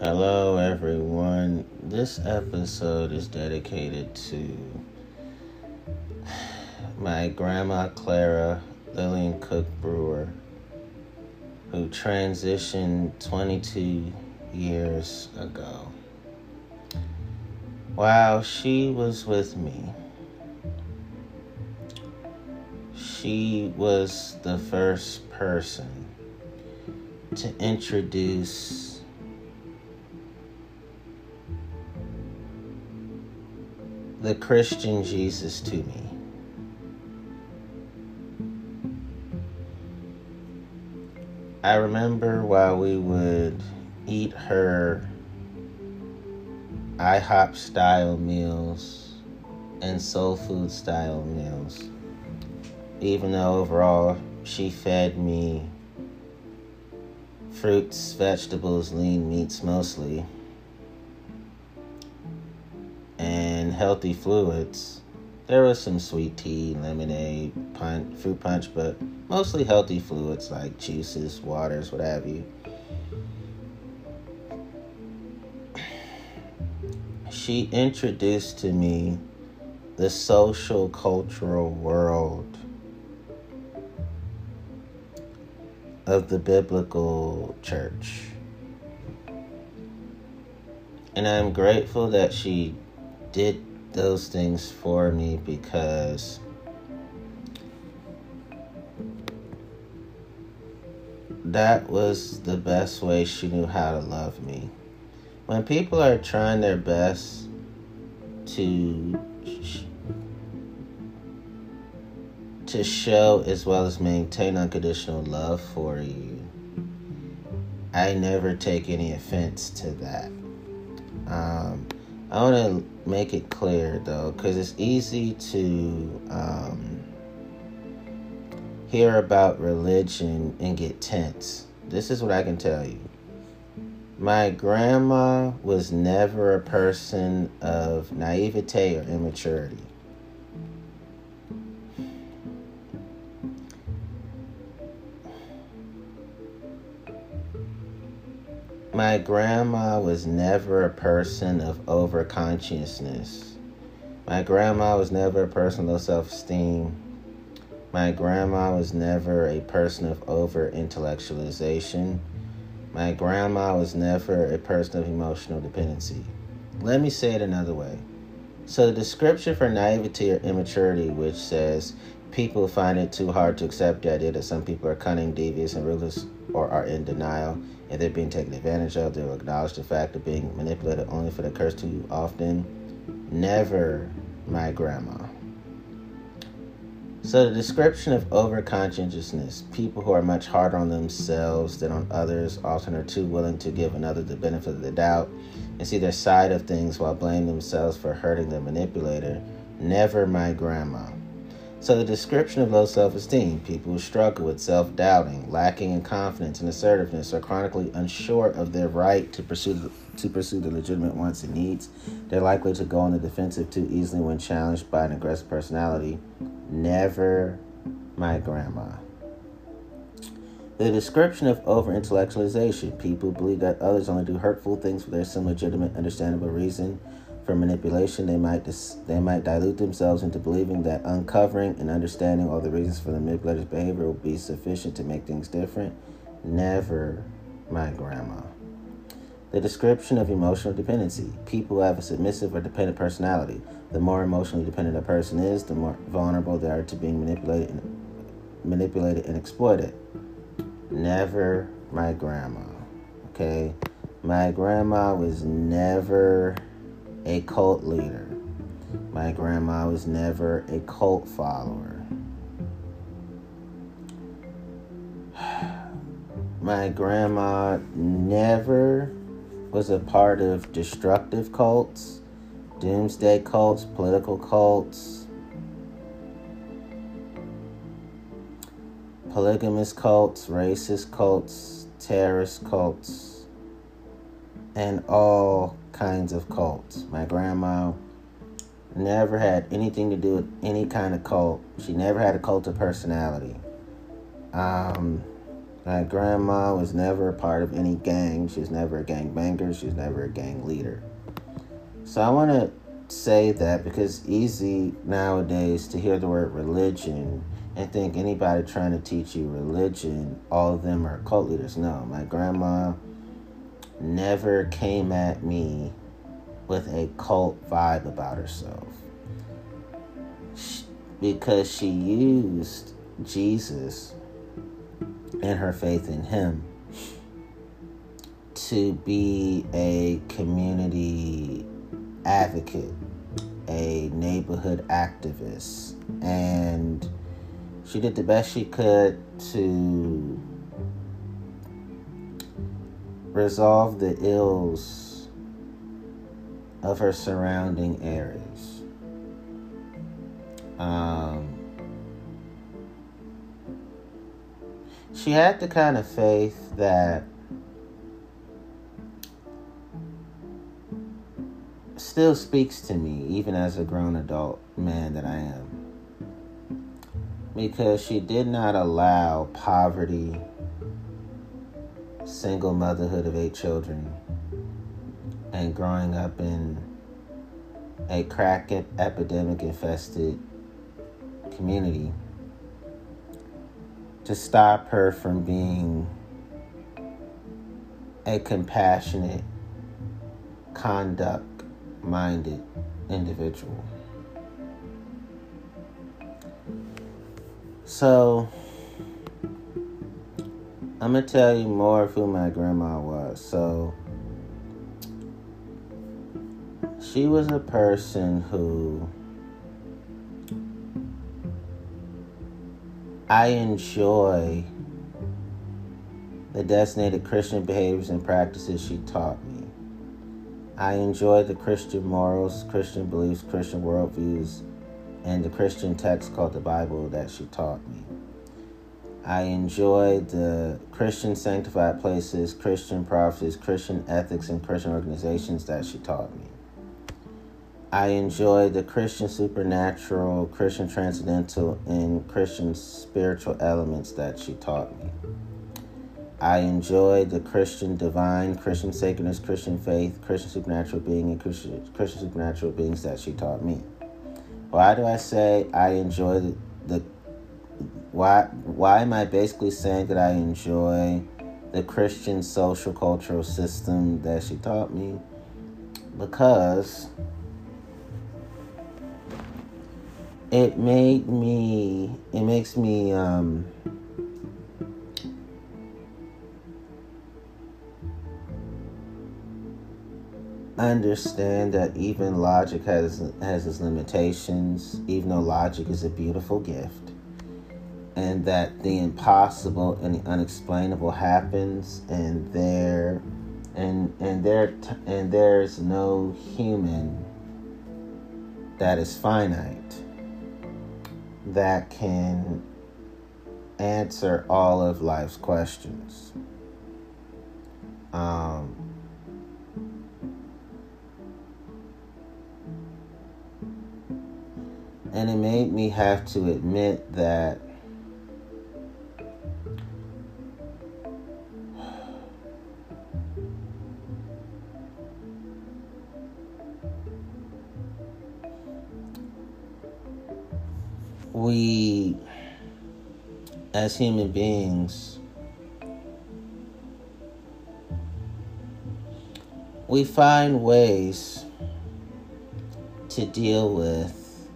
Hello, everyone. This episode is dedicated to my grandma Clara Lillian Cook Brewer, who transitioned 22 years ago. While she was with me, she was the first person to introduce the Christian Jesus to me. I remember while we would eat her IHOP style meals and soul food style meals, even though overall she fed me fruits, vegetables, lean meats mostly, healthy fluids. There was some sweet tea, lemonade, punch, fruit punch, but mostly healthy fluids like juices, waters, what have you. She introduced to me the social cultural world of the biblical church. And I'm grateful that she did those things for me because that was the best way she knew how to love me. When people are trying their best to to show as well as maintain unconditional love for you, I never take any offense to that. Um, I want to make it clear though, because it's easy to um, hear about religion and get tense. This is what I can tell you. My grandma was never a person of naivete or immaturity. My grandma was never a person of overconsciousness. My grandma was never a person of low self esteem. My grandma was never a person of over intellectualization. My grandma was never a person of emotional dependency. Let me say it another way. So, the description for naivety or immaturity, which says people find it too hard to accept the idea that some people are cunning, devious, and ruthless or are in denial, if they're being taken advantage of, they'll acknowledge the fact of being manipulated only for the curse too often. Never my grandma. So, the description of overconsciousness people who are much harder on themselves than on others, often are too willing to give another the benefit of the doubt and see their side of things while blaming themselves for hurting the manipulator. Never my grandma. So, the description of low self esteem people who struggle with self doubting, lacking in confidence and assertiveness, are chronically unsure of their right to pursue, the, to pursue the legitimate wants and needs. They're likely to go on the defensive too easily when challenged by an aggressive personality. Never my grandma. The description of over intellectualization people believe that others only do hurtful things for their some legitimate, understandable reason for manipulation, they might dis- they might dilute themselves into believing that uncovering and understanding all the reasons for the manipulator's behavior will be sufficient to make things different. Never, my grandma. The description of emotional dependency. People who have a submissive or dependent personality. The more emotionally dependent a person is, the more vulnerable they are to being manipulated and, manipulated and exploited. Never my grandma. Okay? My grandma was never a cult leader. My grandma was never a cult follower. My grandma never was a part of destructive cults, doomsday cults, political cults, polygamous cults, racist cults, terrorist cults, and all kinds of cults. My grandma never had anything to do with any kind of cult. She never had a cult of personality. Um, My grandma was never a part of any gang. She was never a gang banger. She was never a gang leader. So I want to say that because it's easy nowadays to hear the word religion and think anybody trying to teach you religion, all of them are cult leaders. No, my grandma never came at me with a cult vibe about herself. She, because she used Jesus and her faith in him to be a community advocate, a neighborhood activist, and she did the best she could to resolve the ills of her surrounding areas. Um, she had the kind of faith that still speaks to me, even as a grown adult man that I am. Because she did not allow poverty, single motherhood of eight children, and growing up in a crack epidemic infested community to stop her from being a compassionate, conduct minded individual. So, I'm to tell you more of who my grandma was. So, she was a person who I enjoy the designated Christian behaviors and practices she taught me. I enjoy the Christian morals, Christian beliefs, Christian worldviews, and the Christian text called the Bible that she taught me. I enjoy the Christian sanctified places, Christian prophecies, Christian ethics, and Christian organizations that she taught me. I enjoy the Christian supernatural, Christian transcendental, and Christian spiritual elements that she taught me. I enjoy the Christian divine, Christian sacredness, Christian faith, Christian supernatural being, and Christian, Christian supernatural beings that she taught me. Why do I say I enjoy the, the why why am I basically saying that I enjoy the Christian social cultural system that she taught me? Because it made me it makes me um understand that even logic has has its limitations even though logic is a beautiful gift and that the impossible and the unexplainable happens and there and and there and there's no human that is finite that can answer all of life's questions. Um, and it made me have to admit that we, as human beings, we find ways to deal with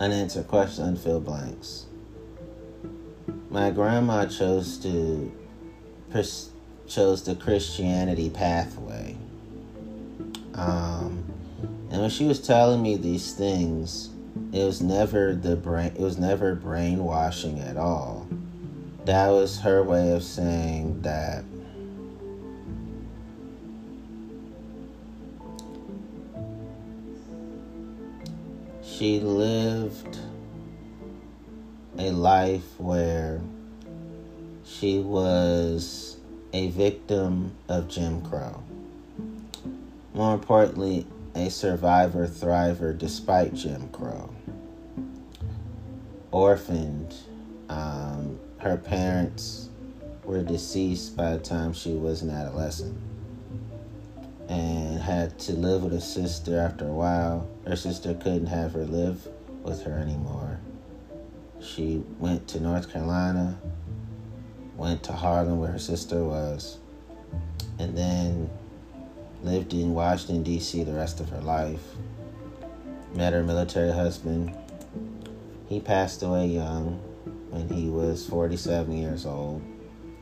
unanswered questions, unfilled blanks. My grandma chose to pers- chose the Christianity pathway, um, and when she was telling me these things, it was never the brain it was never brainwashing at all that was her way of saying that she lived a life where she was a victim of Jim Crow. More importantly, a survivor thriver despite Jim Crow. Orphaned, um, her parents were deceased by the time she was an adolescent and had to live with a sister after a while. Her sister couldn't have her live with her anymore. She went to North Carolina, went to Harlem where her sister was, and then lived in Washington, D.C. the rest of her life. Met her military husband. He passed away young when he was 47 years old.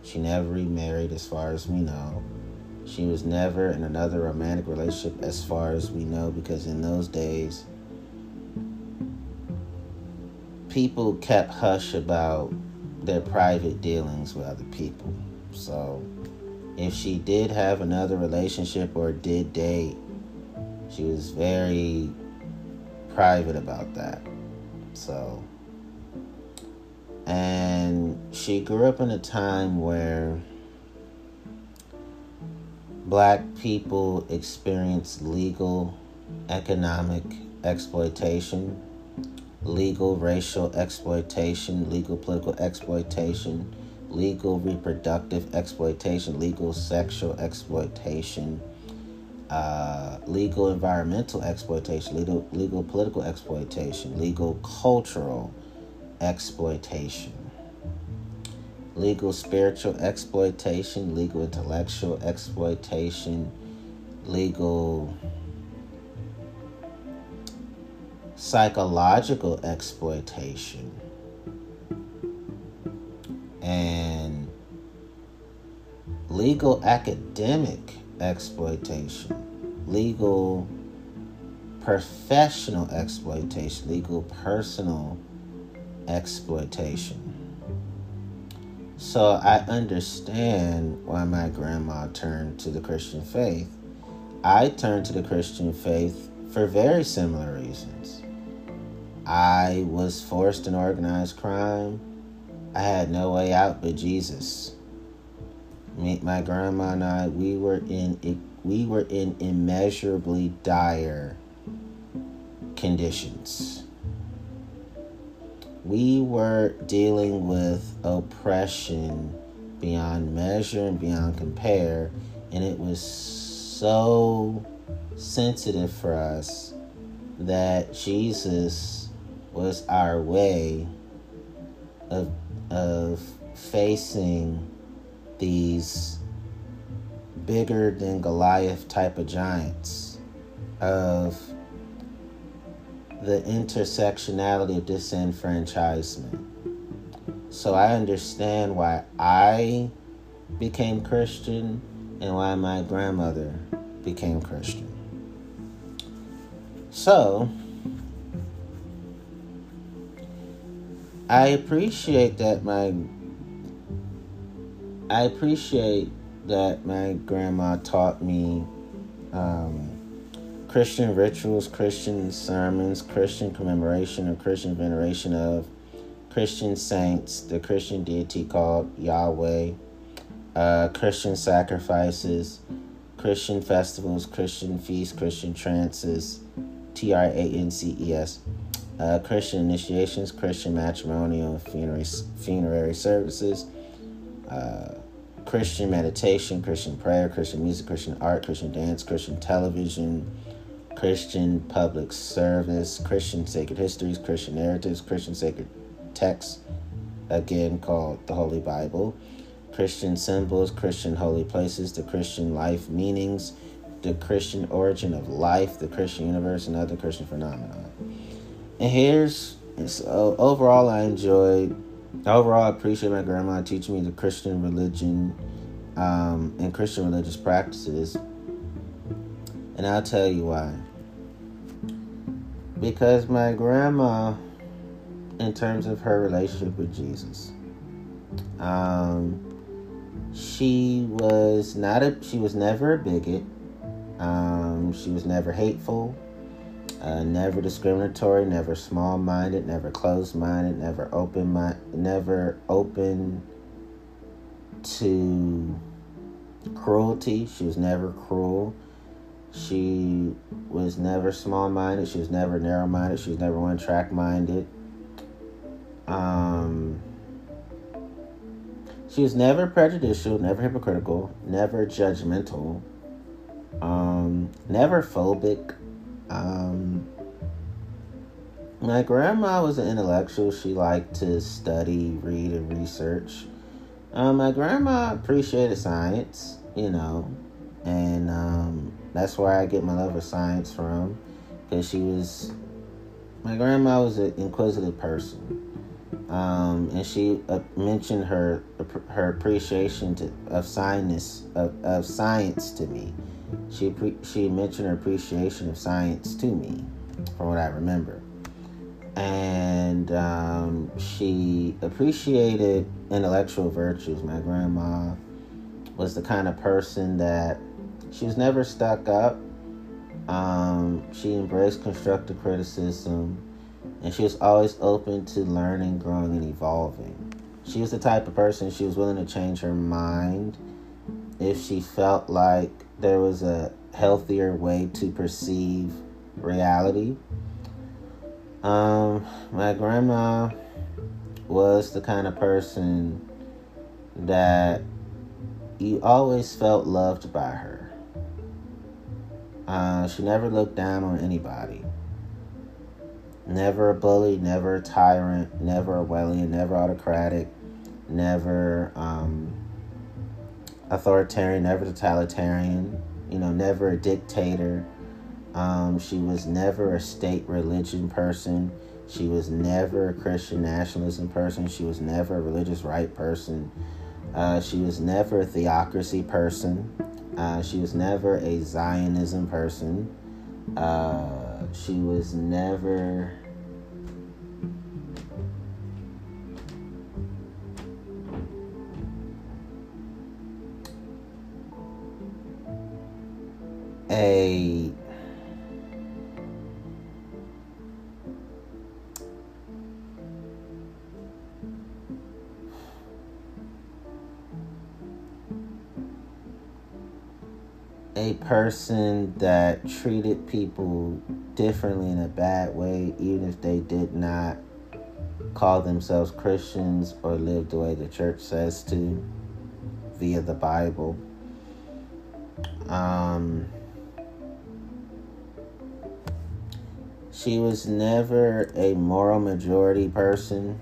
She never remarried, as far as we know. She was never in another romantic relationship, as far as we know, because in those days, people kept hush about their private dealings with other people. So, if she did have another relationship or did date, she was very private about that. So, and she grew up in a time where black people experienced legal economic exploitation, legal racial exploitation, legal political exploitation, legal reproductive exploitation, legal sexual exploitation, uh, legal environmental exploitation, legal, legal political exploitation, legal cultural exploitation, legal spiritual exploitation, legal intellectual exploitation, legal psychological exploitation, and legal academic exploitation, legal professional exploitation, legal personal exploitation. So I understand why my grandma turned to the Christian faith. I turned to the Christian faith for very similar reasons. I was forced in organized crime. I had no way out but Jesus. Me, my grandma and I, we were in we were in immeasurably dire conditions. We were dealing with oppression beyond measure and beyond compare, and it was so sensitive for us that Jesus was our way of of facing these bigger than Goliath type of giants of the intersectionality of disenfranchisement. So I understand why I became Christian and why my grandmother became Christian. So, I appreciate that my I appreciate that my grandma taught me um, Christian rituals, Christian sermons, Christian commemoration or Christian veneration of Christian saints, the Christian deity called Yahweh, uh, Christian sacrifices, Christian festivals, Christian feasts, Christian trances, T R A N C E S, uh, Christian initiations, Christian matrimonial funerary, funerary services, uh, Christian meditation, Christian prayer, Christian music, Christian art, Christian dance, Christian television, Christian public service, Christian sacred histories, Christian narratives, Christian sacred texts, again called the Holy Bible, Christian symbols, Christian holy places, the Christian life meanings, the Christian origin of life, the Christian universe, and other Christian phenomena. And here's so overall, I enjoyed. Overall, I appreciate my grandma teaching me the Christian religion um, and Christian religious practices. And I'll tell you why because my grandma, in terms of her relationship with Jesus, um, she was not a she was never a bigot. Um, she was never hateful, uh, never discriminatory, never small minded, never closed minded, never open mind, never open to cruelty. She was never cruel. She was never small minded. She was never narrow minded. She was never one track minded. Um, She was never prejudicial, never hypocritical, never judgmental, um, never phobic. Um, my grandma was an intellectual. She liked to study, read, and research. Um, my grandma appreciated science, you know, and um, that's where I get my love of science from, because she was. My grandma was an inquisitive person, um, and she uh, mentioned her her appreciation to, of science of, of science to me. She she mentioned her appreciation of science to me, from what I remember and um, she appreciated intellectual virtues. My grandma was the kind of person that she was never stuck up. Um, she embraced constructive criticism, and she was always open to learning, growing, and evolving. She was the type of person she was willing to change her mind if she felt like there was a healthier way to perceive reality um, my grandma was the kind of person that you always felt loved by her. Uh, she never looked down on anybody. Never a bully, never a tyrant, never Orwellian, never autocratic, never um, authoritarian, never totalitarian, you know, never a dictator um, she was never a state religion person. She was never a Christian nationalism person. She was never a religious right person. Uh, she was never a theocracy person. Uh, she was never a Zionism person. Uh, she was never. A a person that treated people differently in a bad way, even if they did not call themselves Christians or live the way the church says to via the Bible. Um, she was never a moral majority person.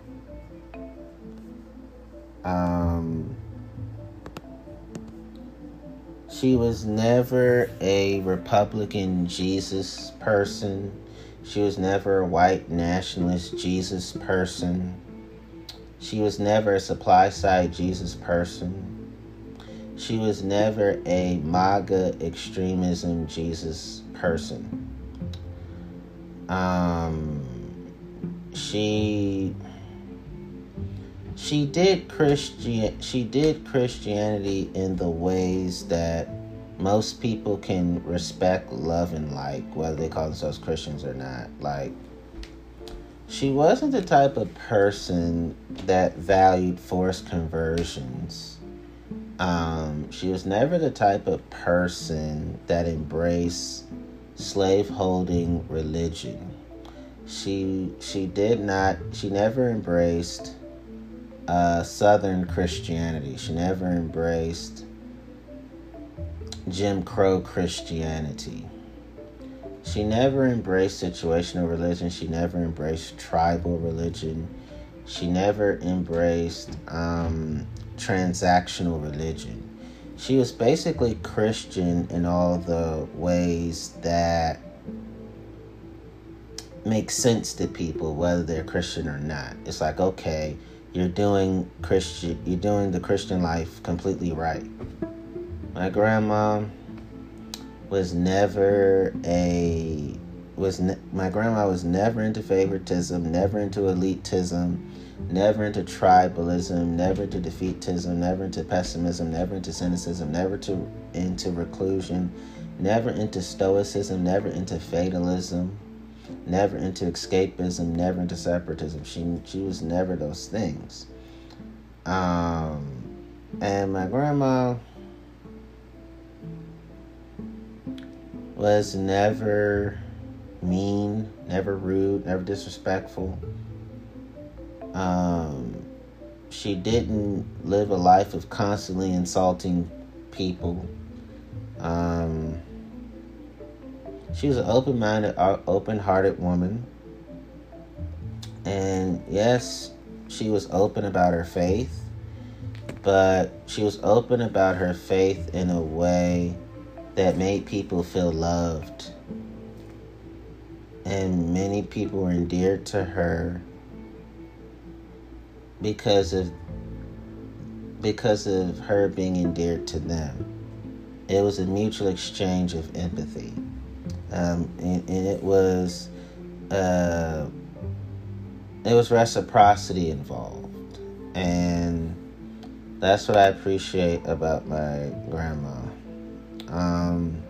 Um, she was never a Republican Jesus person. She was never a white nationalist Jesus person. She was never a supply side Jesus person. She was never a MAGA extremism Jesus person. Um, she she did Christian she did Christianity in the ways that most people can respect, love, and like, whether they call themselves Christians or not. Like, she wasn't the type of person that valued forced conversions. Um, she was never the type of person that embraced slaveholding religion. She she did not. She never embraced uh, Southern Christianity. She never embraced Jim Crow Christianity. She never embraced situational religion. She never embraced tribal religion. She never embraced um, transactional religion. She was basically Christian in all the ways that make sense to people, whether they're Christian or not. It's like, okay, you're doing Christian, you're doing the Christian life completely right. My grandma was never a was ne- my grandma was never into favoritism, never into elitism, never into tribalism, never into defeatism, never into pessimism, never into cynicism, never to into reclusion, never into stoicism, never into fatalism, never into escapism, never into separatism. She she was never those things. Um, and my grandma was never mean, never rude, never disrespectful. Um, she didn't live a life of constantly insulting people. Um, she was an open minded, uh, open hearted woman. And yes, she was open about her faith, but she was open about her faith in a way that made people feel loved. And many people were endeared to her because of because of her being endeared to them. It was a mutual exchange of empathy, um, and, and, it was uh, it was reciprocity involved, and that's what I appreciate about my grandma. Um,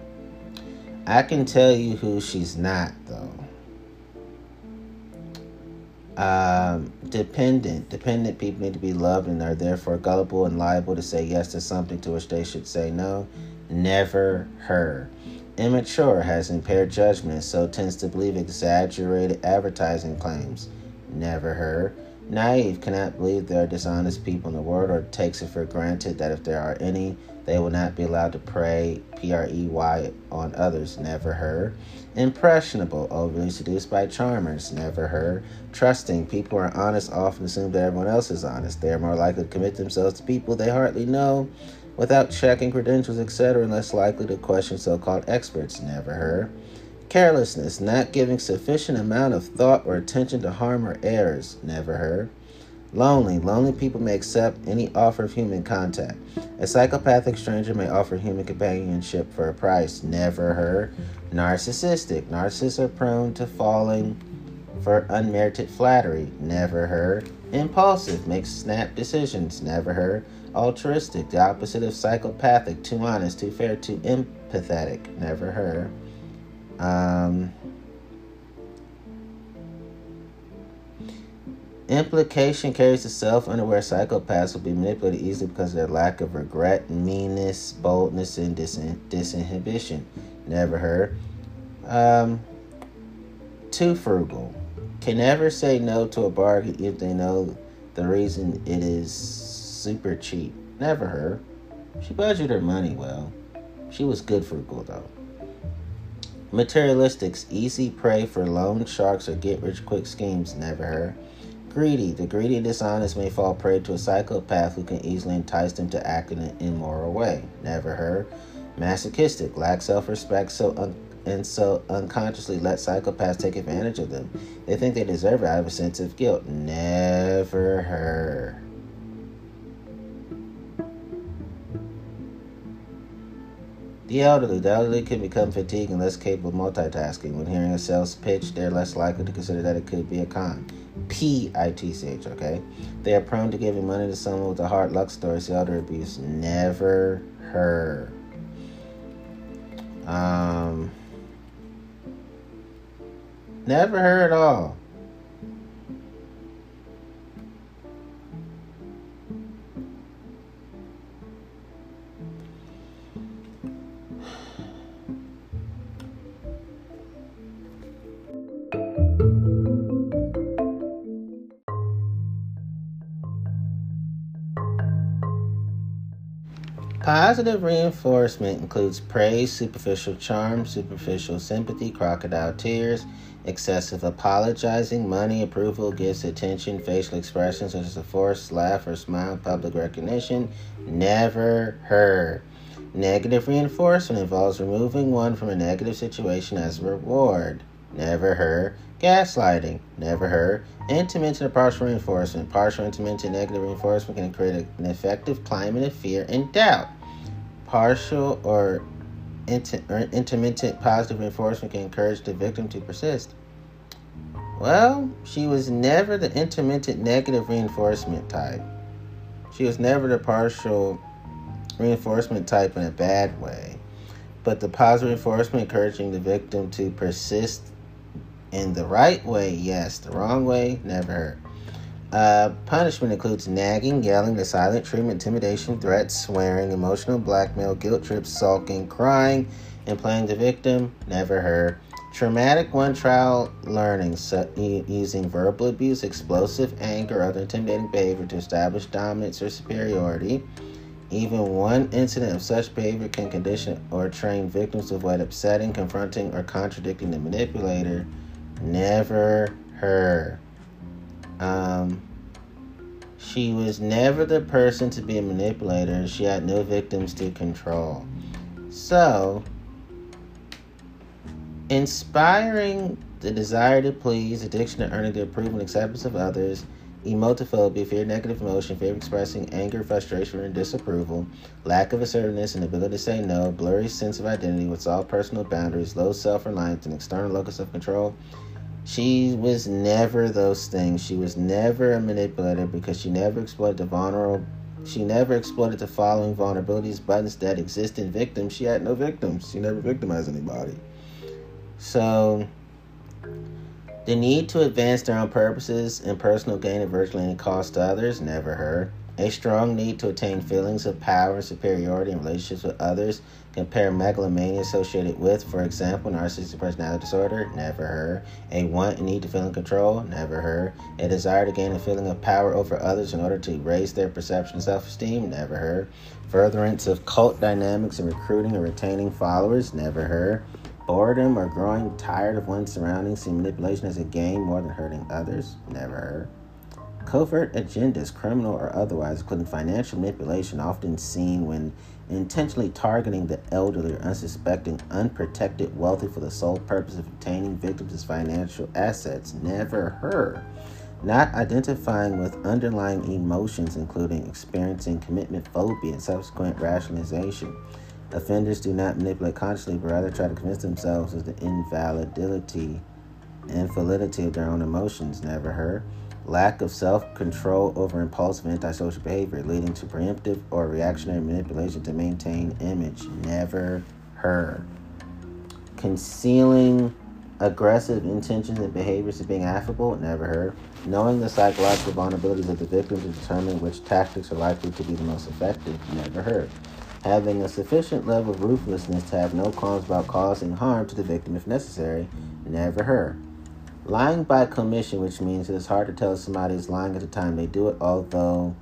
I can tell you who she's not, though. Um, dependent. Dependent people need to be loved and are therefore gullible and liable to say yes to something to which they should say no. Never her. Immature has impaired judgment, so tends to believe exaggerated advertising claims. Never her. Naive cannot believe there are dishonest people in the world or takes it for granted that if there are any, they will not be allowed to prey, P R E Y, on others. Never her. Impressionable, oh, overly seduced by charmers. Never her. Trusting, people are honest often assume that everyone else is honest. They are more likely to commit themselves to people they hardly know without checking credentials, etc., and less likely to question so called experts. Never her. Carelessness, not giving sufficient amount of thought or attention to harm or errors. Never her. Lonely. Lonely people may accept any offer of human contact. A psychopathic stranger may offer human companionship for a price. Never her. Narcissistic. Narcissists are prone to falling for unmerited flattery. Never her. Impulsive. Makes snap decisions. Never her. Altruistic. The opposite of psychopathic. Too honest, too fair, too empathetic. Never her. Um, Implication carries the self unaware psychopaths will be manipulated easily because of their lack of regret, meanness, boldness, and dis- disinhibition. Never heard. Um, too frugal. Can never say no to a bargain if they know the reason it is super cheap. Never heard. She budgeted her money well. She was good frugal though. Materialistics, easy prey for loan sharks or get rich quick schemes. Never heard. Greedy. The greedy and dishonest may fall prey to a psychopath who can easily entice them to act in an immoral way. Never heard. Masochistic. Lack self respect so un- and so unconsciously let psychopaths take advantage of them. They think they deserve it out of a sense of guilt. Never heard. The elderly. The elderly can become fatigued and less capable of multitasking. When hearing a sales pitch, they're less likely to consider that it could be a con. P I T C H, okay? They are prone to giving money to someone with a hard luck story, see elder abuse. Never her. Um, never her at all. Positive reinforcement includes praise, superficial charm, superficial sympathy, crocodile tears, excessive apologizing, money, approval, gifts, attention, facial expressions such as a forced laugh or smile, public recognition. Never her. Negative reinforcement involves removing one from a negative situation as a reward. Never her. Gaslighting. Never her. Intermittent partial reinforcement. Partial, intermittent, negative reinforcement can create an effective climate of fear and doubt. Partial or, inter- or intermittent positive reinforcement can encourage the victim to persist. Well, she was never the intermittent negative reinforcement type. She was never the partial reinforcement type in a bad way. But the positive reinforcement encouraging the victim to persist in the right way, yes. The wrong way, never. Uh, punishment includes nagging, yelling, the silent treatment, intimidation, threats, swearing, emotional blackmail, guilt trips, sulking, crying, and playing the victim, never her. Traumatic one trial learning so, using verbal abuse, explosive anger, or other intimidating behavior to establish dominance or superiority. Even one incident of such behavior can condition or train victims to avoid upsetting, confronting, or contradicting the manipulator. Never her. Um, she was never the person to be a manipulator. She had no victims to control. So, inspiring the desire to please, addiction to earning the approval and acceptance of others, emotophobia, fear, of negative emotion, fear of expressing anger, frustration, and disapproval, lack of assertiveness and ability to say no, blurry sense of identity with all personal boundaries, low self reliance, and external locus of control. She was never those things. She was never a manipulator because she never exploited the vulnerable. She never exploited the following vulnerabilities, but instead exist in victims. She had no victims. She never victimized anybody. So, the need to advance their own purposes and personal gain at virtually any cost to others, never heard. A strong need to attain feelings of power and superiority in relationships with others, compare megalomania associated with, for example, narcissistic personality disorder, never heard. A want and need to feel in control, never heard. A desire to gain a feeling of power over others in order to raise their perception and self esteem, never heard. Furtherance of cult dynamics and recruiting or retaining followers, never heard Boredom or growing tired of one's surroundings, see manipulation as a game more than hurting others. Never heard. Covert agendas, criminal or otherwise, including financial manipulation, often seen when intentionally targeting the elderly or unsuspecting, unprotected wealthy for the sole purpose of obtaining victims financial assets. Never heard. Not identifying with underlying emotions, including experiencing commitment phobia and subsequent rationalization Offenders do not manipulate consciously, but rather try to convince themselves of the invalidity and validity of their own emotions. Never heard. Lack of self control over impulsive antisocial behavior, leading to preemptive or reactionary manipulation to maintain image. Never heard. Concealing aggressive intentions and behaviors of being affable. Never heard. Knowing the psychological vulnerabilities of the victim to determine which tactics are likely to be the most effective. Never heard having a sufficient level of ruthlessness to have no qualms about causing harm to the victim if necessary, never her. Lying by commission, which means it is hard to tell if somebody is lying at the time they do it, although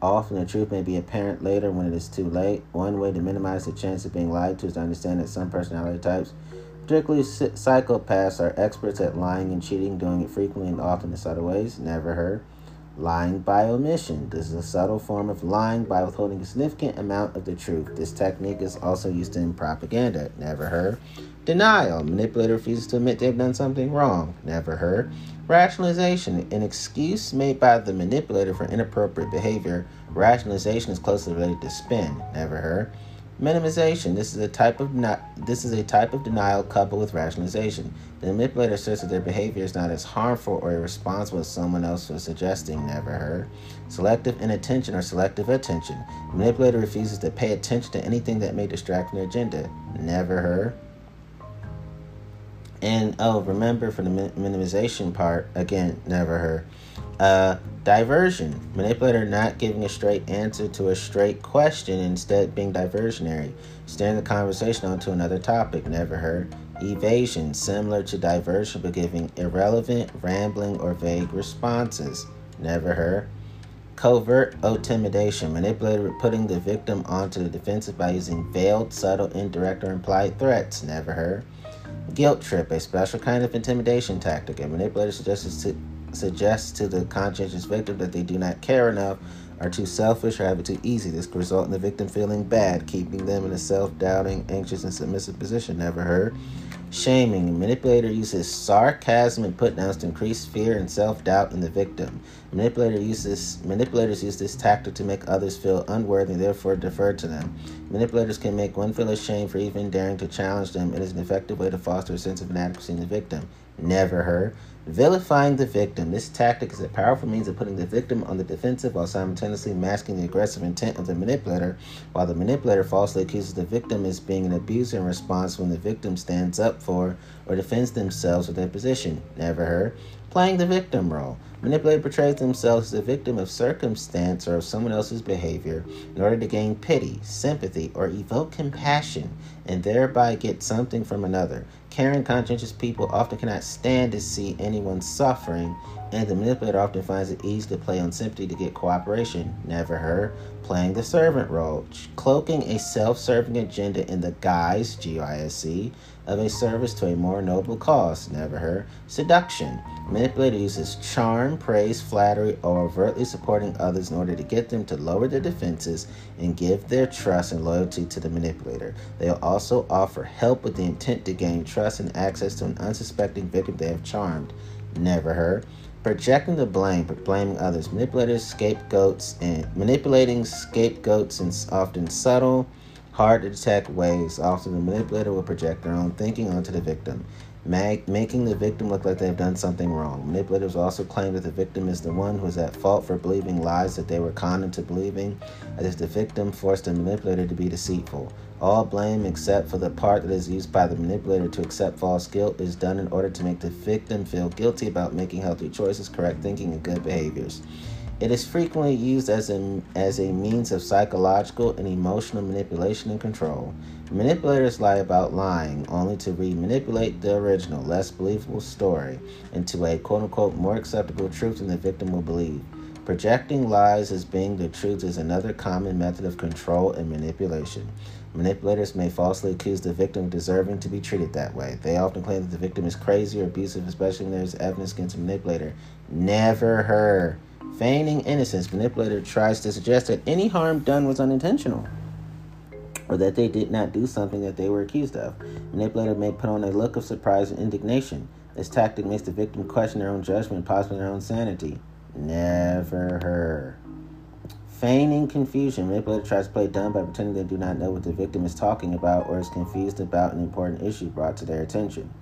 often the truth may be apparent later when it is too late. One way to minimize the chance of being lied to is to understand that some personality types, particularly psychopaths, are experts at lying and cheating, doing it frequently and often in subtle ways. Never heard. Lying by omission. This is a subtle form of lying by withholding a significant amount of the truth. This technique is also used in propaganda. Never heard. Denial. Manipulator refuses to admit they've done something wrong. Never heard. Rationalization. An excuse made by the manipulator for inappropriate behavior. Rationalization is closely related to spin. Never heard. Minimization. This is a type of not, this is a type of denial coupled with rationalization. The manipulator asserts that their behavior is not as harmful or irresponsible as someone else was suggesting. Never heard. Selective inattention or selective attention. The manipulator refuses to pay attention to anything that may distract from their agenda. Never heard. And oh, remember for the minimization part again. Never heard. Uh, diversion. Manipulator not giving a straight answer to a straight question, instead being diversionary. Steering the conversation onto another topic. Never heard. Evasion. Similar to diversion, but giving irrelevant, rambling, or vague responses. Never heard. Covert intimidation. Manipulator putting the victim onto the defensive by using veiled, subtle, indirect, or implied threats. Never heard. Guilt trip, a special kind of intimidation tactic. A manipulator suggests to suggests to the conscientious victim that they do not care enough, are too selfish, or have it too easy. This can result in the victim feeling bad, keeping them in a self doubting, anxious, and submissive position. Never heard. Shaming. Manipulator uses sarcasm and put downs to increase fear and self doubt in the victim. Manipulator uses, manipulators use this tactic to make others feel unworthy and therefore defer to them. Manipulators can make one feel ashamed for even daring to challenge them. It is an effective way to foster a sense of inadequacy in the victim. Never heard. Vilifying the victim. This tactic is a powerful means of putting the victim on the defensive while simultaneously masking the aggressive intent of the manipulator, while the manipulator falsely accuses the victim as being an abuser in response when the victim stands up for or defends themselves with their position. Never heard. Playing the victim role. Manipulator portrays themselves as a victim of circumstance or of someone else's behavior in order to gain pity, sympathy, or evoke compassion and thereby get something from another. Caring, conscientious people often cannot stand to see anyone suffering, and the manipulator often finds it easy to play on sympathy to get cooperation. Never her. Playing the servant role, cloaking a self serving agenda in the guise, G I S E, of a service to a more noble cause. Never her. Seduction. Manipulator uses charm, praise, flattery, or overtly supporting others in order to get them to lower their defenses and give their trust and loyalty to the manipulator. They'll also offer help with the intent to gain trust and access to an unsuspecting victim they have charmed. Never her. Projecting the blame, but blaming others. Manipulators, scapegoats, and manipulating scapegoats in often subtle, hard to detect ways. Often the manipulator will project their own thinking onto the victim mag- making the victim look like they've done something wrong. Manipulators also claim that the victim is the one who is at fault for believing lies that they were conned into believing, as if the victim forced the manipulator to be deceitful. All blame, except for the part that is used by the manipulator to accept false guilt, is done in order to make the victim feel guilty about making healthy choices, correct thinking, and good behaviors. It is frequently used as a, as a means of psychological and emotional manipulation and control. Manipulators lie about lying, only to re manipulate the original, less believable story into a quote unquote more acceptable truth than the victim will believe. Projecting lies as being the truth is another common method of control and manipulation. Manipulators may falsely accuse the victim of deserving to be treated that way. They often claim that the victim is crazy or abusive, especially when there is evidence against the manipulator. Never her. Feigning innocence, manipulator tries to suggest that any harm done was unintentional or that they did not do something that they were accused of. Manipulator may put on a look of surprise and indignation. This tactic makes the victim question their own judgment, possibly their own sanity. Never her. Feigning confusion. Manipulator tries to play dumb by pretending they do not know what the victim is talking about or is confused about an important issue brought to their attention.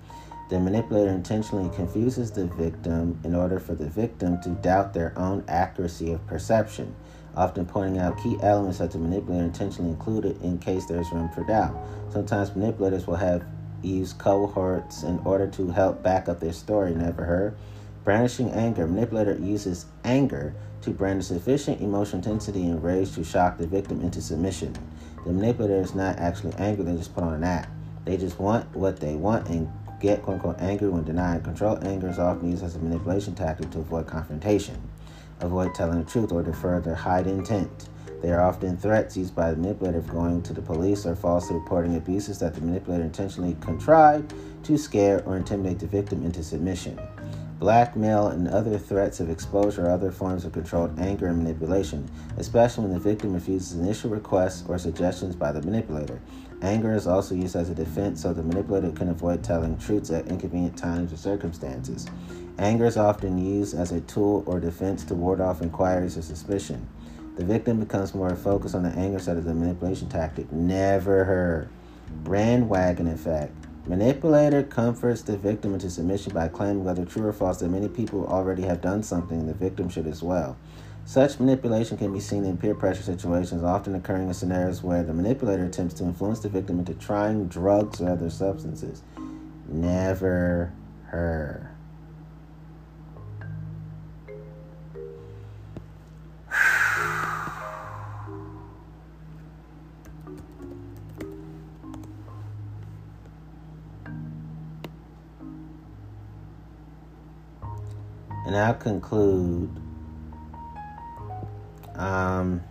The manipulator intentionally confuses the victim in order for the victim to doubt their own accuracy of perception, often pointing out key elements that the manipulator intentionally included in case there is room for doubt. Sometimes manipulators will have used cohorts in order to help back up their story, never heard. Brandishing anger. Manipulator uses anger to brandish sufficient emotional intensity and rage to shock the victim into submission. The manipulator is not actually angry, they just put on an act. They just want what they want and get quote unquote angry when denied control. Anger is often used as a manipulation tactic to avoid confrontation, avoid telling the truth, or to further hide intent. They are often threats used by the manipulator of going to the police or falsely reporting abuses that the manipulator intentionally contrived to scare or intimidate the victim into submission. Blackmail and other threats of exposure are other forms of controlled anger and manipulation, especially when the victim refuses initial requests or suggestions by the manipulator. Anger is also used as a defense so the manipulator can avoid telling truths at inconvenient times or circumstances. Anger is often used as a tool or defense to ward off inquiries or suspicion. The victim becomes more focused on the anger side of the manipulation tactic. Never her. Bandwagon effect. Manipulator comforts the victim into submission by claiming, whether true or false, that many people already have done something, the victim should as well. Such manipulation can be seen in peer pressure situations, often occurring in scenarios where the manipulator attempts to influence the victim into trying drugs or other substances. Never her. And I'll conclude um,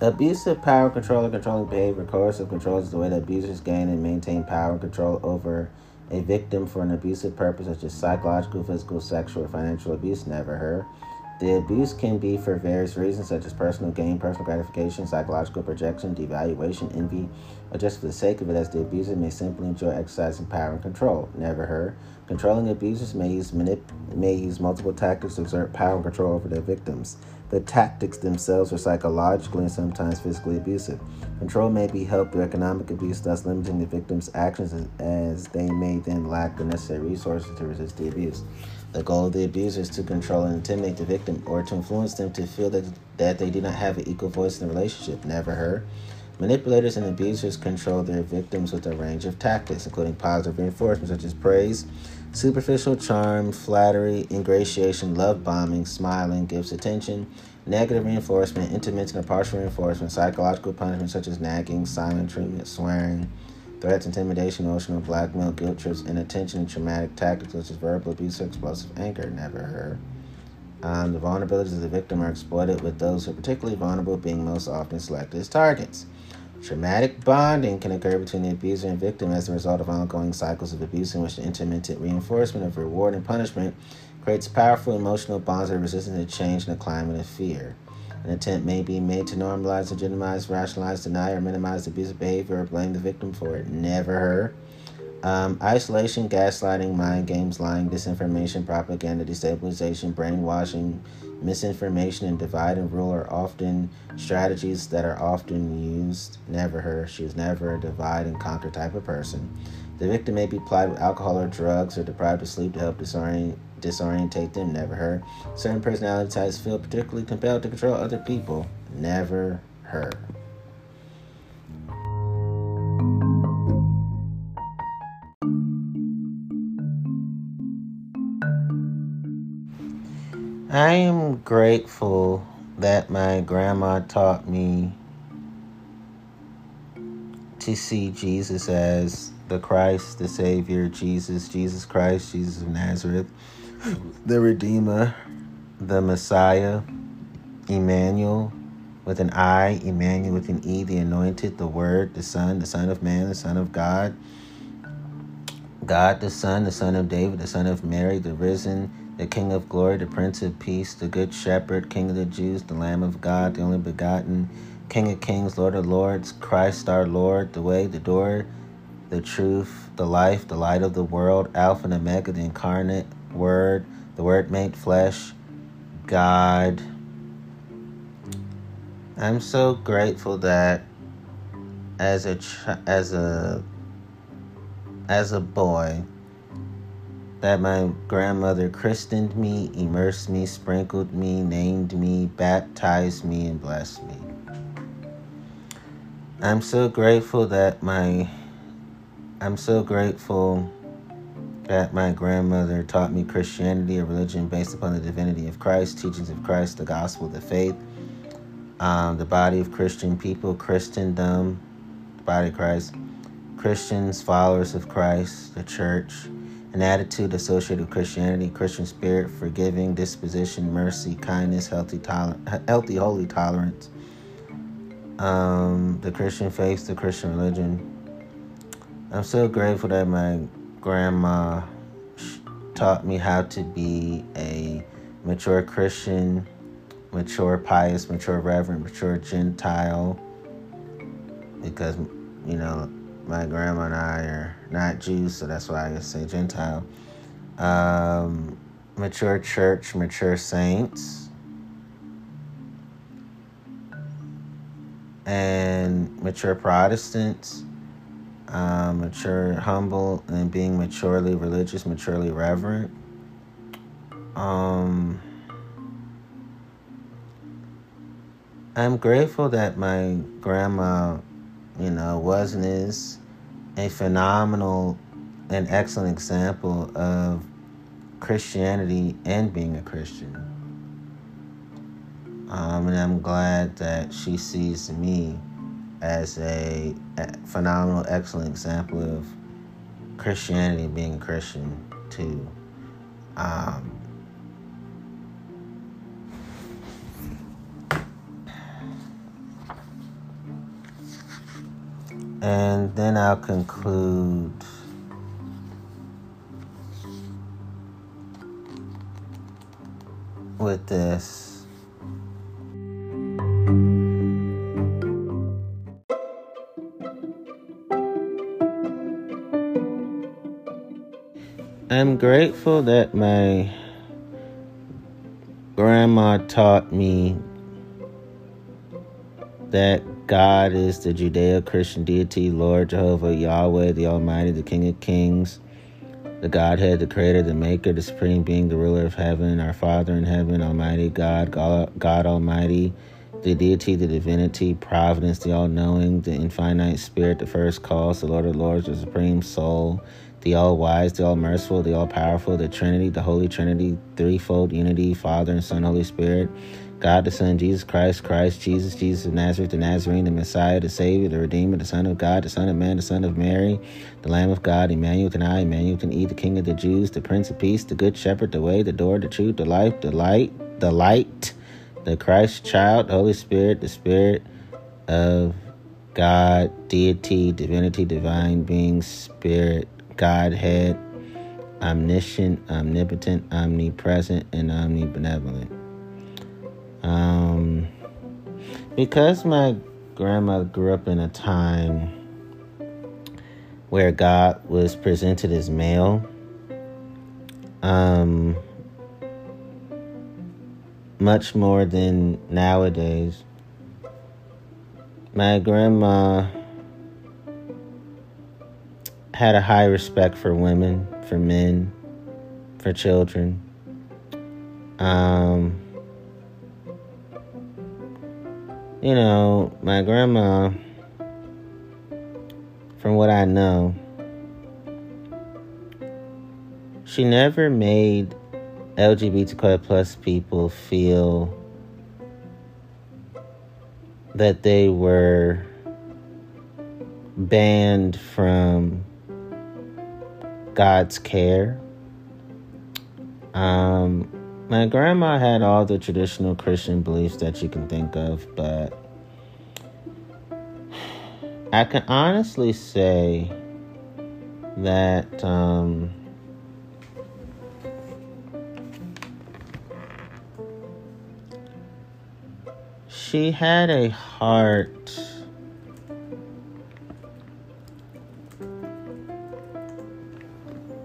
abusive power control or controlling behavior, coercive control is the way that abusers gain and maintain power and control over a victim for an abusive purpose, such as psychological, physical, sexual, or financial abuse. Never heard. The abuse can be for various reasons, such as personal gain, personal gratification, psychological projection, devaluation, envy, or just for the sake of it, as the abuser may simply enjoy exercising power and control. Never heard. Controlling abusers may use manip- may use multiple tactics to exert power and control over their victims. The tactics themselves are psychologically and sometimes physically abusive. Control may be helped through economic abuse, thus limiting the victim's actions as they may then lack the necessary resources to resist the abuse. The goal of the abuser is to control and intimidate the victim or to influence them to feel that, that they do not have an equal voice in the relationship. Never her. Manipulators and abusers control their victims with a range of tactics, including positive reinforcement such as praise, Superficial charm, flattery, ingratiation, love bombing, smiling, gifts attention, negative reinforcement, intermittent or partial reinforcement, psychological punishment such as nagging, silent treatment, swearing, threats, intimidation, emotional blackmail, guilt trips, inattention, and traumatic tactics such as verbal abuse or explosive anger. Never heard. Um, the vulnerabilities of the victim are exploited, with those who are particularly vulnerable being most often selected as targets. Traumatic bonding can occur between the abuser and victim as a result of ongoing cycles of abuse in which the intermittent reinforcement of reward and punishment creates powerful emotional bonds that are resistant to change in a climate of fear. An attempt may be made to normalize, legitimize, rationalize, deny, or minimize abusive behavior or blame the victim for it. Never her. Um, isolation, gaslighting, mind games, lying, disinformation, propaganda, destabilization, brainwashing, misinformation, and divide and rule are often strategies that are often used. Never her. She was never a divide and conquer type of person. The victim may be plied with alcohol or drugs or deprived of sleep to help disorient, disorientate them. Never her. Certain personality types feel particularly compelled to control other people. Never her. I am grateful that my grandma taught me to see Jesus as the Christ, the Savior, Jesus, Jesus Christ, Jesus of Nazareth, the Redeemer, the Messiah, Emmanuel with an I, Emmanuel with an E, the Anointed, the Word, the Son, the Son of Man, the Son of God, God the Son, the Son of David, the Son of Mary, the Risen, the King of glory, the Prince of peace, the Good Shepherd, King of the Jews, the Lamb of God, the only begotten, King of kings, Lord of lords, Christ our Lord, the way, the door, the truth, the life, the light of the world, Alpha and Omega, the incarnate Word, the Word made flesh, God. I'm so grateful that as a as a as a boy that my grandmother christened me, immersed me, sprinkled me, named me, baptized me, and blessed me. I'm so grateful that my I'm so grateful that my grandmother taught me Christianity, a religion based upon the divinity of Christ, teachings of Christ, the gospel, the faith, um, the body of Christian people, Christendom, the body of Christ, Christians, followers of Christ, the church, an attitude associated with Christianity, Christian spirit, forgiving disposition, mercy, kindness, healthy, toler- healthy, holy tolerance. Um, the Christian faith, the Christian religion. I'm so grateful that my grandma taught me how to be a mature Christian, mature pious, mature reverent, mature Gentile. Because, you know, my grandma and I are not Jews, so that's why I say Gentile. Um, mature church, mature saints, and mature Protestants, um, mature, humble, and being maturely religious, maturely reverent. Um, I'm grateful that my grandma you know, was and is a phenomenal and excellent example of Christianity and being a Christian. Um, and I'm glad that she sees me as a, phenomenal, excellent example of Christianity being Christian too. Um, And then I'll conclude with this. I'm grateful that my grandma taught me that God is the Judeo Christian deity, Lord Jehovah, Yahweh, the Almighty, the King of Kings, the Godhead, the Creator, the Maker, the Supreme Being, the Ruler of Heaven, our Father in heaven, Almighty God, God, Almighty, the deity, the divinity, providence, the all knowing, the infinite spirit, the first cause, the Lord of Lords, the supreme soul, the all wise, the all merciful, the all powerful, the Trinity, the Holy Trinity, threefold unity, Father and Son, Holy Spirit, God the Son, Jesus Christ, Christ, Jesus, Jesus of Nazareth, the Nazarene, the Messiah, the Savior, the Redeemer, the Son of God, the Son of Man, the Son of Mary, the Lamb of God, Emmanuel and I, Emmanuel and E, the King of the Jews, the Prince of Peace, the Good Shepherd, the Way, the Door, the Truth, the Life, the Light, the Light, the Christ Child, Holy Spirit, the Spirit of God, Deity, Divinity, Divine Being, Spirit, Godhead, Omniscient, Omnipotent, Omnipresent, and Omnibenevolent. Um, because my grandma grew up in a time where God was presented as male, um, much more than nowadays. My grandma had a high respect for women, for men, for children. Um, you know, my grandma, from what I know, she never made LGBTQ plus people feel that they were banned from God's care. Um, my grandma had all the traditional Christian beliefs that you can think of, but I can honestly say that um, she had a heart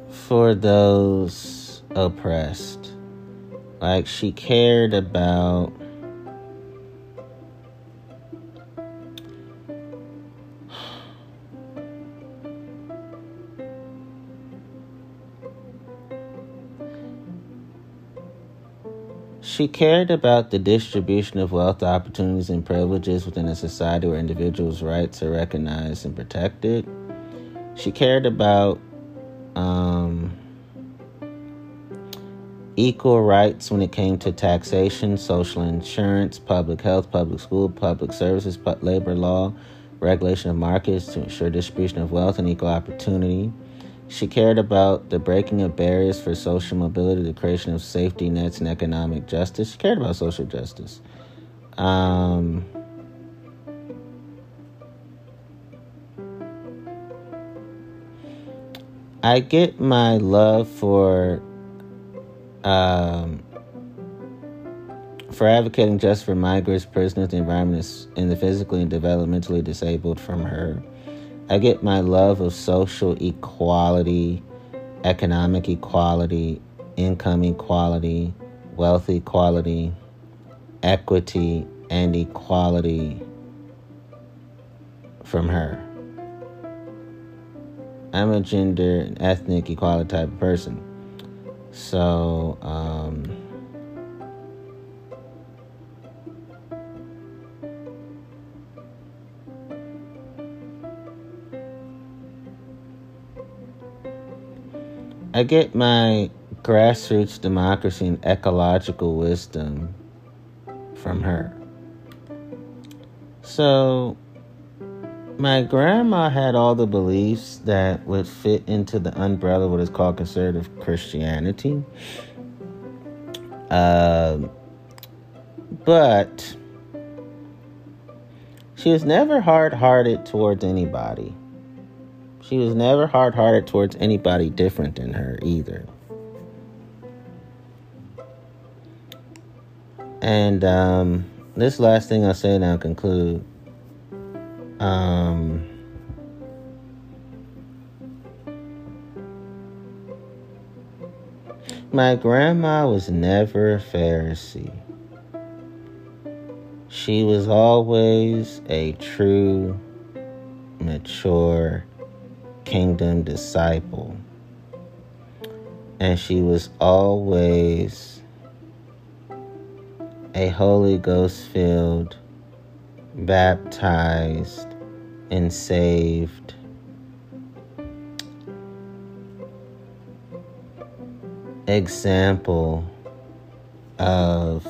for those oppressed. Like she cared about She cared about the distribution of wealth, opportunities, and privileges within a society where individuals' rights are recognized and protected. She cared about um, equal rights when it came to taxation, social insurance, public health, public school, public services, labor law, regulation of markets to ensure distribution of wealth and equal opportunity. She cared about the breaking of barriers for social mobility, the creation of safety nets, and economic justice. She cared about social justice. Um, I get my love for um, for advocating just for migrants, prisoners, the environment, and the physically and developmentally disabled from her. I get my love of social equality, economic equality, income equality, wealth equality, equity, and equality from her. I'm a gender and ethnic equality type person. So, um, I get my grassroots democracy and ecological wisdom from her. So, my grandma had all the beliefs that would fit into the umbrella of what is called conservative Christianity. Uh, but she was never hard hearted towards anybody. She was never hard hearted towards anybody different than her either. And um, this last thing I'll say and I'll conclude um, my grandma was never a Pharisee. She was always a true, mature kingdom disciple. And she was always a Holy Ghost filled, baptized, and saved example of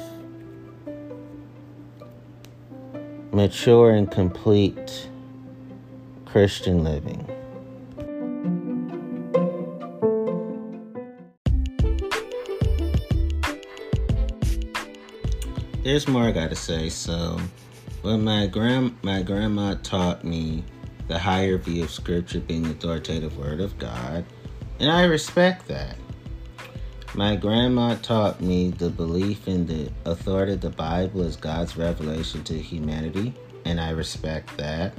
mature and complete Christian living. There's more I gotta say. So, when my grand my grandma taught me the higher view of Scripture being the authoritative Word of God, and I respect that. My grandma taught me the belief in the authority of the Bible as God's revelation to humanity, and I respect that.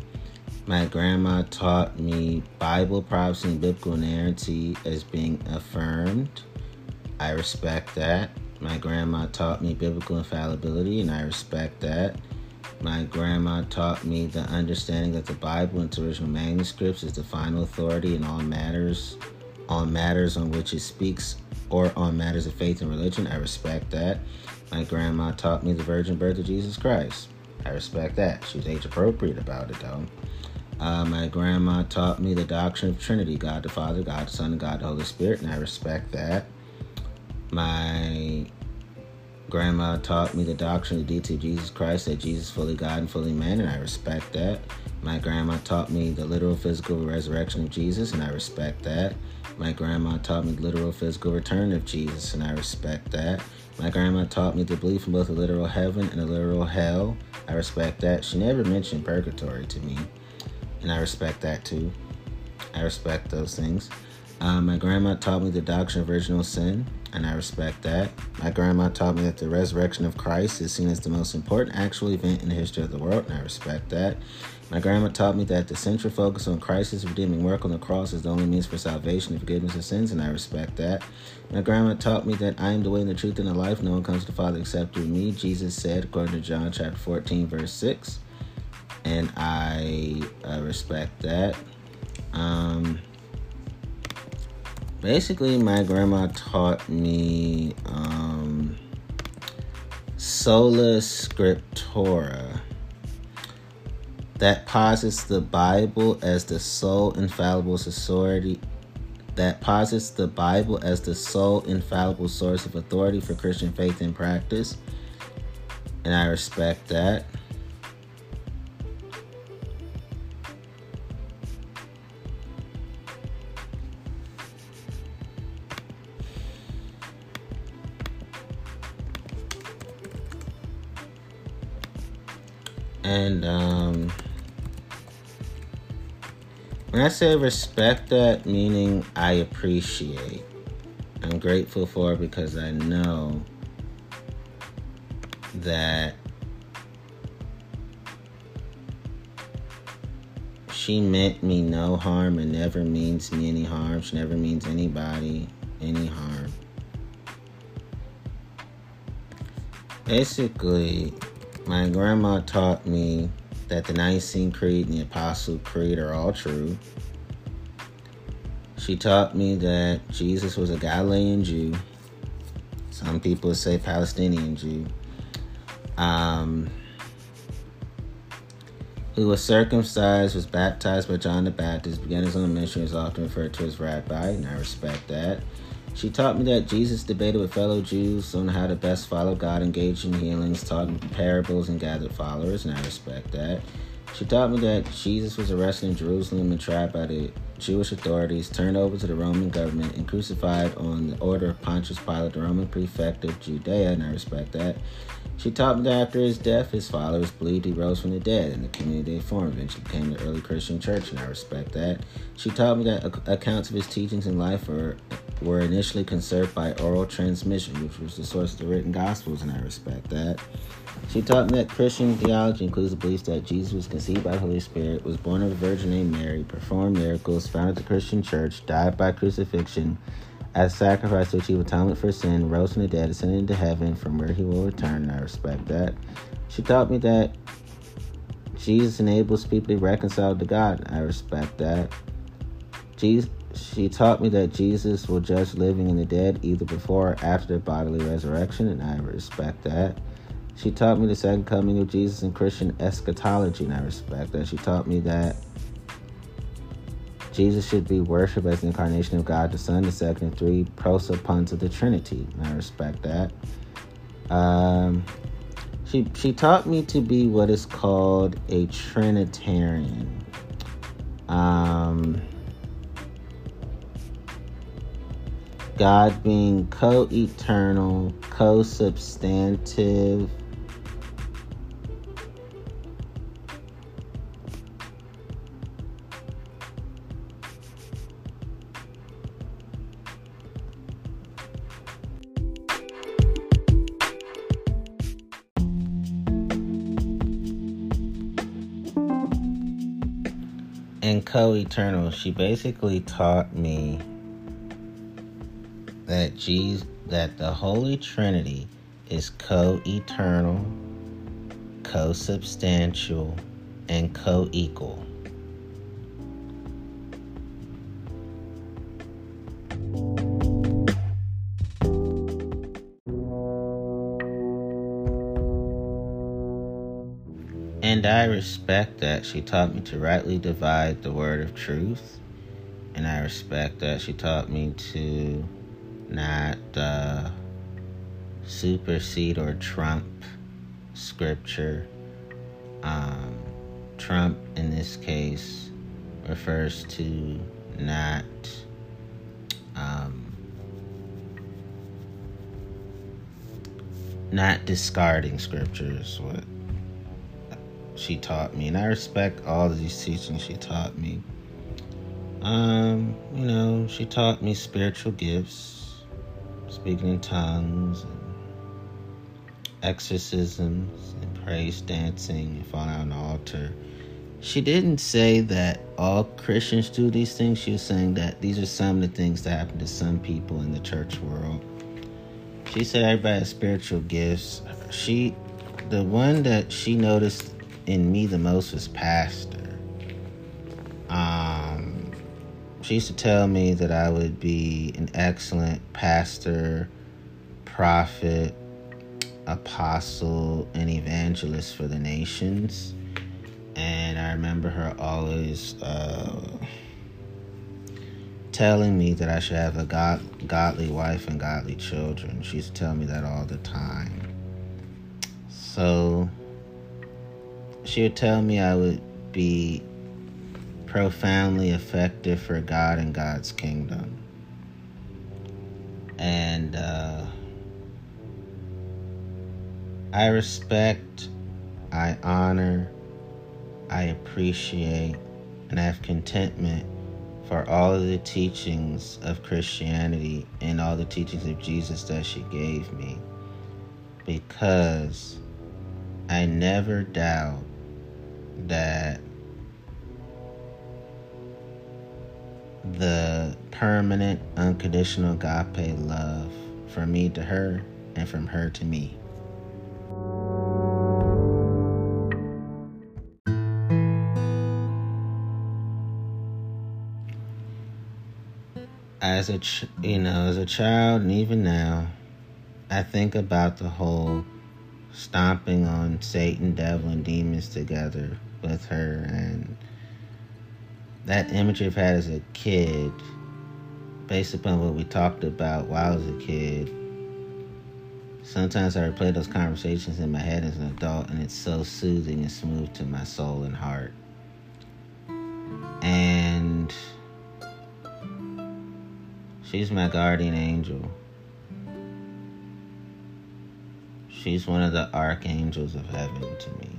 My grandma taught me Bible prophecy and biblical inerrancy as being affirmed. I respect that. My grandma taught me biblical infallibility, and I respect that. My grandma taught me the understanding that the Bible and its original manuscripts is the final authority in all matters on matters on which it speaks or on matters of faith and religion. I respect that. My grandma taught me the virgin birth of Jesus Christ. I respect that. She was age appropriate about it, though. Uh, my grandma taught me the doctrine of Trinity God the Father, God the Son, and God the Holy Spirit, and I respect that. My grandma taught me the doctrine of the deity of Jesus Christ, that Jesus is fully God and fully man, and I respect that. My grandma taught me the literal physical resurrection of Jesus, and I respect that. My grandma taught me the literal physical return of Jesus, and I respect that. My grandma taught me the belief in both a literal heaven and a literal hell. I respect that. She never mentioned purgatory to me, and I respect that too. I respect those things. Um, my grandma taught me the doctrine of original sin, and I respect that. My grandma taught me that the resurrection of Christ is seen as the most important actual event in the history of the world, and I respect that. My grandma taught me that the central focus on Christ's redeeming work on the cross is the only means for salvation and forgiveness of sins, and I respect that. My grandma taught me that I am the way and the truth and the life. No one comes to the Father except through me. Jesus said, according to John chapter 14, verse 6. And I uh, respect that. Um, basically, my grandma taught me um, sola scriptura that posits the Bible as the sole infallible authority that posits the Bible as the sole infallible source of authority for Christian faith and practice. And I respect that. And um when I say respect that, meaning I appreciate. I'm grateful for because I know that she meant me no harm and never means me any harm. She never means anybody any harm. Basically, my grandma taught me that the Nicene Creed and the Apostle Creed are all true. She taught me that Jesus was a Galilean Jew. Some people say Palestinian Jew. Um, who was circumcised, was baptized by John the Baptist, began his own ministry, is often referred to as rabbi, and I respect that. She taught me that Jesus debated with fellow Jews on how to best follow God, engaged in healings, taught in parables, and gathered followers, and I respect that. She taught me that Jesus was arrested in Jerusalem and tried by the Jewish authorities, turned over to the Roman government, and crucified on the order of Pontius Pilate, the Roman prefect of Judea, and I respect that. She taught me that after his death, his followers believed he rose from the dead, and the community they formed eventually became the early Christian church, and I respect that. She taught me that accounts of his teachings in life were, were initially conserved by oral transmission, which was the source of the written Gospels, and I respect that. She taught me that Christian theology includes the belief that Jesus was conceived by the Holy Spirit, was born of a virgin named Mary, performed miracles, founded the Christian church, died by crucifixion, as sacrifice to achieve atonement for sin, rose from the dead, ascended into heaven, from where he will return, I respect that. She taught me that Jesus enables people to be reconciled to God. I respect that. Jesus, she taught me that Jesus will judge living and the dead either before or after their bodily resurrection, and I respect that. She taught me the second coming of Jesus and Christian eschatology, and I respect that. She taught me that Jesus should be worshipped as the incarnation of God the Son, the second of three prosopons of the Trinity. I respect that. Um, she she taught me to be what is called a Trinitarian. Um, God being co-eternal, co-substantive, and co-eternal she basically taught me that Jesus that the Holy Trinity is co-eternal, co-substantial, and co-equal. And I respect that she taught me to rightly divide the word of truth. And I respect that she taught me to not uh, supersede or trump scripture. Um, trump in this case refers to not um, not discarding scriptures. What she taught me, and I respect all these teachings she taught me. Um, you know, she taught me spiritual gifts, speaking in tongues, and exorcisms, and praise dancing, and falling on the altar. She didn't say that all Christians do these things. She was saying that these are some of the things that happen to some people in the church world. She said everybody has spiritual gifts. She, the one that she noticed in me the most was pastor. Um, she used to tell me that I would be an excellent pastor, prophet, apostle, and evangelist for the nations. And I remember her always uh, telling me that I should have a god, godly wife and godly children. She used to tell me that all the time. So she would tell me I would be profoundly effective for God and God's kingdom. And uh, I respect, I honor, I appreciate, and I have contentment for all of the teachings of Christianity and all the teachings of Jesus that she gave me because I never doubt that the permanent, unconditional agape love from me to her and from her to me. As a, ch- you know, as a child, and even now, I think about the whole stomping on Satan, devil, and demons together with her. And that imagery I've had as a kid, based upon what we talked about while I was a kid, sometimes I replay those conversations in my head as an adult, and it's so soothing and smooth to my soul and heart. And she's my guardian angel. She's one of the archangels of heaven to me.